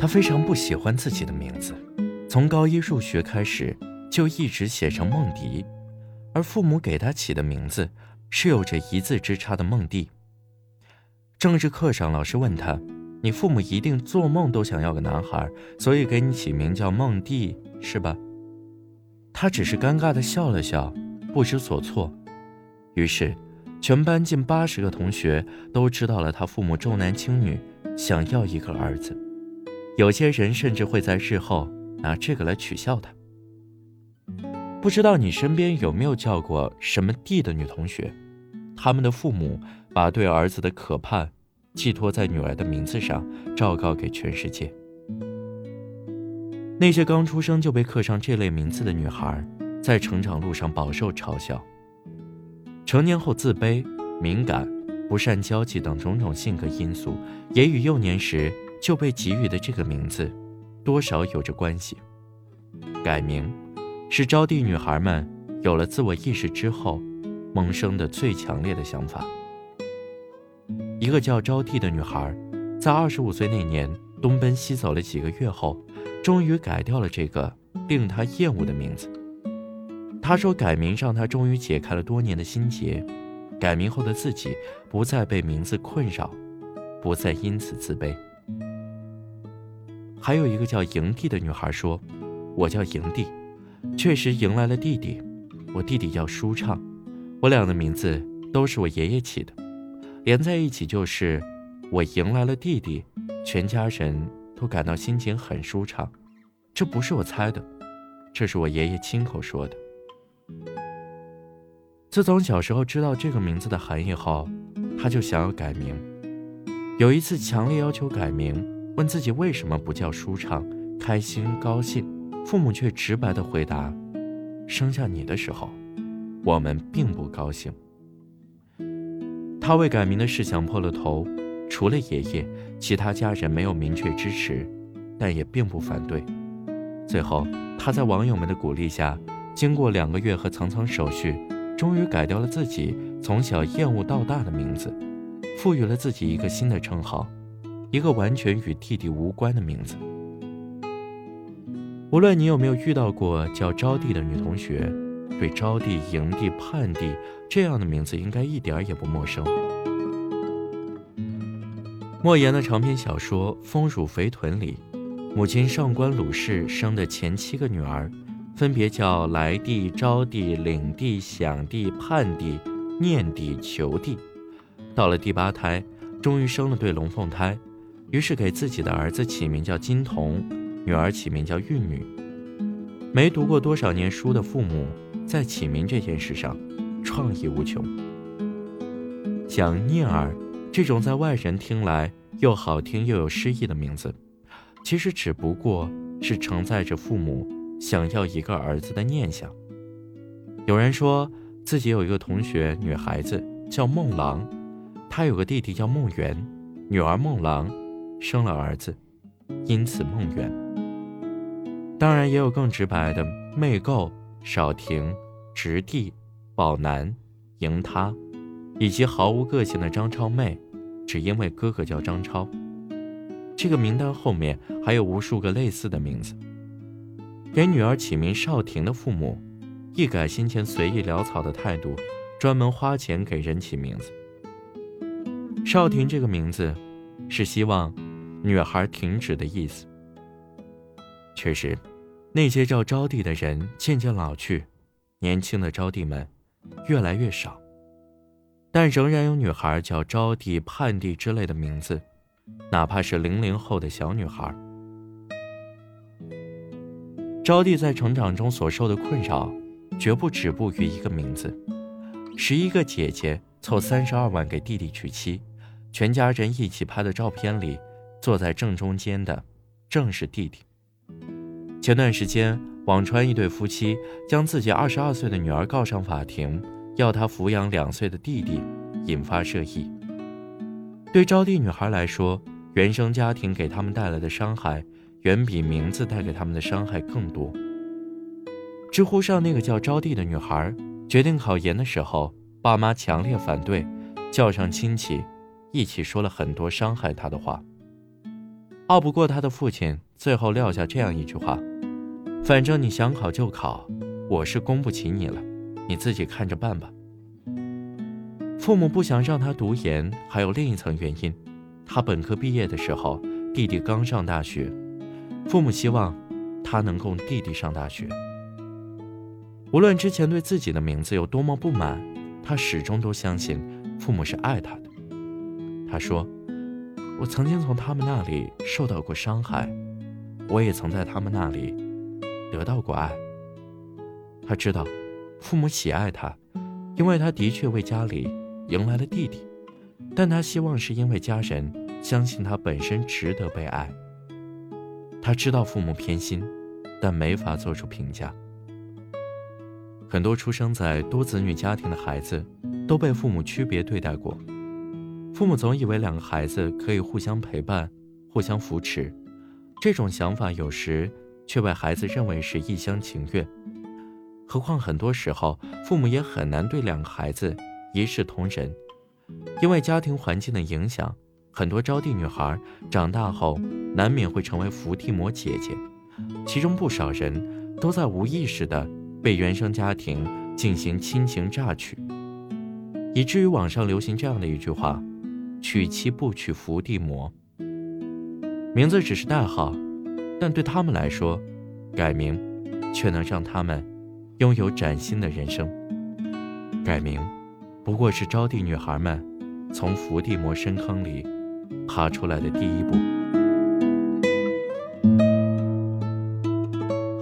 他非常不喜欢自己的名字，从高一入学开始就一直写成梦迪，而父母给他起的名字是有着一字之差的梦蒂。政治课上，老师问他：“你父母一定做梦都想要个男孩，所以给你起名叫梦蒂，是吧？”他只是尴尬的笑了笑，不知所措。于是，全班近八十个同学都知道了他父母重男轻女，想要一个儿子。有些人甚至会在日后拿这个来取笑他。不知道你身边有没有叫过什么弟的女同学？他们的父母把对儿子的渴盼寄托在女儿的名字上，昭告给全世界。那些刚出生就被刻上这类名字的女孩，在成长路上饱受嘲笑。成年后，自卑、敏感、不善交际等种种性格因素，也与幼年时。就被给予的这个名字，多少有着关系。改名，是招娣女孩们有了自我意识之后，萌生的最强烈的想法。一个叫招娣的女孩，在二十五岁那年东奔西走了几个月后，终于改掉了这个令她厌恶的名字。她说，改名让她终于解开了多年的心结，改名后的自己不再被名字困扰，不再因此自卑。还有一个叫营地的女孩说：“我叫营地，确实迎来了弟弟。我弟弟叫舒畅，我俩的名字都是我爷爷起的，连在一起就是我迎来了弟弟，全家人都感到心情很舒畅。这不是我猜的，这是我爷爷亲口说的。自从小时候知道这个名字的含义后，他就想要改名。有一次强烈要求改名。”问自己为什么不叫舒畅、开心、高兴，父母却直白的回答：“生下你的时候，我们并不高兴。”他为改名的事想破了头，除了爷爷，其他家人没有明确支持，但也并不反对。最后，他在网友们的鼓励下，经过两个月和层层手续，终于改掉了自己从小厌恶到大的名字，赋予了自己一个新的称号。一个完全与弟弟无关的名字。无论你有没有遇到过叫招娣的女同学，对招娣、迎娣、盼娣这样的名字应该一点也不陌生。莫言的长篇小说《丰乳肥臀》里，母亲上官鲁氏生的前七个女儿，分别叫来娣、招娣、领娣、想娣、盼娣、念娣、求娣。到了第八胎，终于生了对龙凤胎。于是给自己的儿子起名叫金童，女儿起名叫玉女。没读过多少年书的父母，在起名这件事上，创意无穷。像念儿这种在外人听来又好听又有诗意的名字，其实只不过是承载着父母想要一个儿子的念想。有人说自己有一个同学，女孩子叫孟郎，她有个弟弟叫孟元，女儿孟郎。生了儿子，因此梦圆。当然也有更直白的媚构、少婷、直弟、宝男、迎他，以及毫无个性的张超妹，只因为哥哥叫张超。这个名单后面还有无数个类似的名字。给女儿起名少婷的父母，一改先前随意潦草的态度，专门花钱给人起名字。少婷这个名字，是希望。女孩停止的意思。确实，那些叫招娣的人渐渐老去，年轻的招娣们越来越少，但仍然有女孩叫招娣、盼娣之类的名字，哪怕是零零后的小女孩。招娣在成长中所受的困扰，绝不止步于一个名字。十一个姐姐凑三十二万给弟弟娶妻，全家人一起拍的照片里。坐在正中间的，正是弟弟。前段时间，网传一对夫妻将自己二十二岁的女儿告上法庭，要她抚养两岁的弟弟，引发热议。对招娣女孩来说，原生家庭给他们带来的伤害，远比名字带给他们的伤害更多。知乎上那个叫招娣的女孩，决定考研的时候，爸妈强烈反对，叫上亲戚，一起说了很多伤害她的话。拗不过他的父亲，最后撂下这样一句话：“反正你想考就考，我是供不起你了，你自己看着办吧。”父母不想让他读研，还有另一层原因：他本科毕业的时候，弟弟刚上大学，父母希望他能供弟弟上大学。无论之前对自己的名字有多么不满，他始终都相信父母是爱他的。他说。我曾经从他们那里受到过伤害，我也曾在他们那里得到过爱。他知道，父母喜爱他，因为他的确为家里迎来了弟弟，但他希望是因为家人相信他本身值得被爱。他知道父母偏心，但没法做出评价。很多出生在多子女家庭的孩子都被父母区别对待过。父母总以为两个孩子可以互相陪伴、互相扶持，这种想法有时却被孩子认为是一厢情愿。何况很多时候，父母也很难对两个孩子一视同仁，因为家庭环境的影响，很多招娣女孩长大后难免会成为伏地魔姐姐，其中不少人都在无意识的被原生家庭进行亲情榨取，以至于网上流行这样的一句话。娶妻不娶伏地魔，名字只是代号，但对他们来说，改名却能让他们拥有崭新的人生。改名不过是招娣女孩们从伏地魔深坑里爬出来的第一步。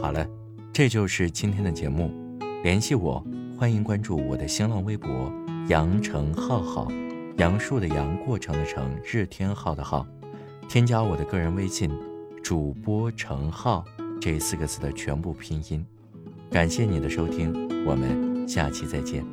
好了，这就是今天的节目。联系我，欢迎关注我的新浪微博“阳城浩浩”。杨树的杨，过程的程，日天浩的浩，添加我的个人微信，主播程浩这四个字的全部拼音。感谢你的收听，我们下期再见。